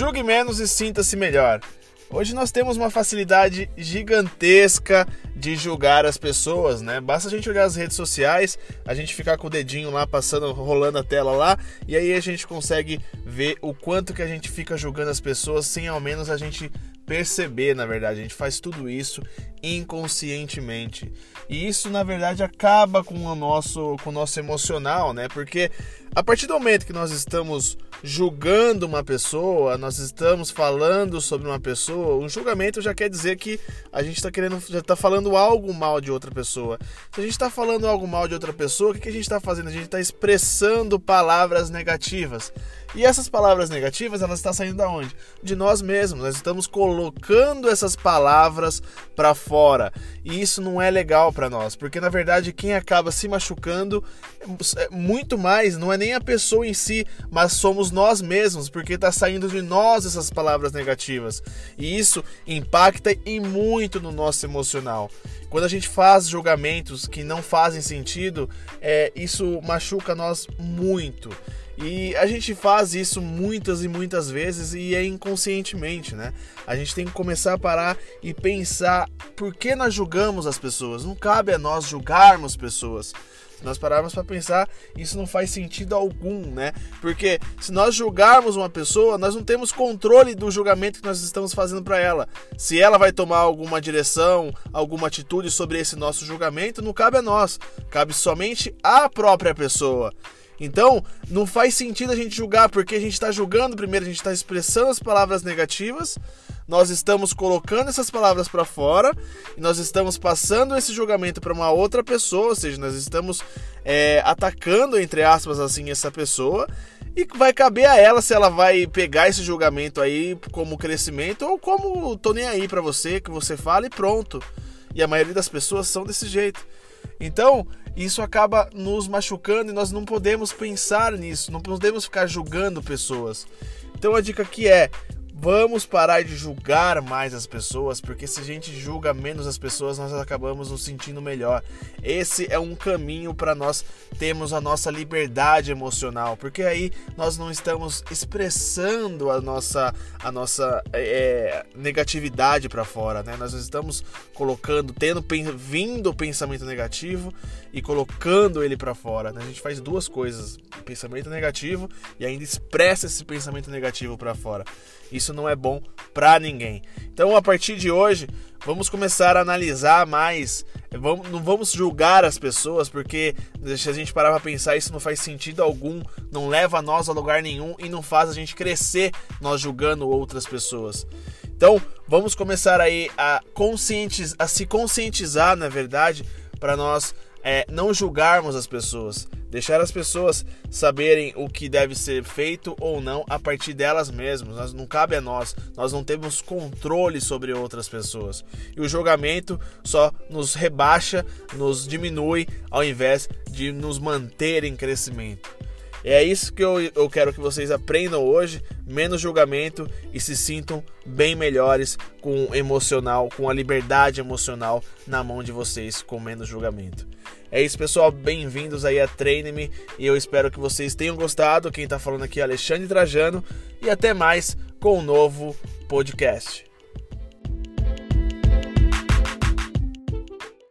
Julgue menos e sinta-se melhor. Hoje nós temos uma facilidade gigantesca de julgar as pessoas, né? Basta a gente olhar as redes sociais, a gente ficar com o dedinho lá passando, rolando a tela lá, e aí a gente consegue ver o quanto que a gente fica julgando as pessoas sem ao menos a gente perceber, na verdade. A gente faz tudo isso inconscientemente. E isso, na verdade, acaba com o nosso, com o nosso emocional, né? Porque a partir do momento que nós estamos julgando uma pessoa, nós estamos falando sobre uma pessoa, um julgamento já quer dizer que a gente está querendo, já está falando algo mal de outra pessoa. Se a gente está falando algo mal de outra pessoa, o que, que a gente está fazendo? A gente está expressando palavras negativas. E essas palavras negativas, elas estão saindo da onde? De nós mesmos. Nós estamos colocando essas palavras para fora. E isso não é legal para nós, porque na verdade quem acaba se machucando é muito mais não é nem a pessoa em si, mas somos nós mesmos, porque está saindo de nós essas palavras negativas. E isso impacta e muito no nosso emocional. Quando a gente faz julgamentos que não fazem sentido, é, isso machuca nós muito. E a gente faz isso muitas e muitas vezes e é inconscientemente, né? A gente tem que começar a parar e pensar por que nós julgamos as pessoas. Não cabe a nós julgarmos pessoas. Se nós pararmos para pensar, isso não faz sentido algum, né? Porque se nós julgarmos uma pessoa, nós não temos controle do julgamento que nós estamos fazendo para ela. Se ela vai tomar alguma direção, alguma atitude sobre esse nosso julgamento, não cabe a nós, cabe somente à própria pessoa. Então, não faz sentido a gente julgar, porque a gente está julgando primeiro, a gente está expressando as palavras negativas, nós estamos colocando essas palavras para fora e nós estamos passando esse julgamento para uma outra pessoa, ou seja, nós estamos é, atacando, entre aspas, assim, essa pessoa. E vai caber a ela se ela vai pegar esse julgamento aí como crescimento ou como tô nem aí para você, que você fala e pronto. E a maioria das pessoas são desse jeito. Então, isso acaba nos machucando e nós não podemos pensar nisso, não podemos ficar julgando pessoas. Então a dica aqui é: Vamos parar de julgar mais as pessoas, porque se a gente julga menos as pessoas, nós acabamos nos sentindo melhor. Esse é um caminho para nós termos a nossa liberdade emocional, porque aí nós não estamos expressando a nossa, a nossa é, negatividade para fora, né? Nós estamos colocando, tendo vindo o pensamento negativo e colocando ele para fora. Né? A gente faz duas coisas: pensamento negativo e ainda expressa esse pensamento negativo para fora. Isso não é bom para ninguém. Então, a partir de hoje, vamos começar a analisar mais. Vamos, não vamos julgar as pessoas, porque se a gente parar para pensar, isso não faz sentido algum, não leva nós a lugar nenhum e não faz a gente crescer nós julgando outras pessoas. Então, vamos começar aí a, conscientiz, a se conscientizar, na verdade, para nós é, não julgarmos as pessoas, deixar as pessoas saberem o que deve ser feito ou não a partir delas mesmas. Nós, não cabe a nós, nós não temos controle sobre outras pessoas. E o julgamento só nos rebaixa, nos diminui, ao invés de nos manter em crescimento. É isso que eu, eu quero que vocês aprendam hoje: menos julgamento e se sintam bem melhores com o emocional, com a liberdade emocional na mão de vocês, com menos julgamento. É isso, pessoal. Bem-vindos aí a Treine-me e eu espero que vocês tenham gostado. Quem está falando aqui é Alexandre Trajano e até mais com um novo podcast.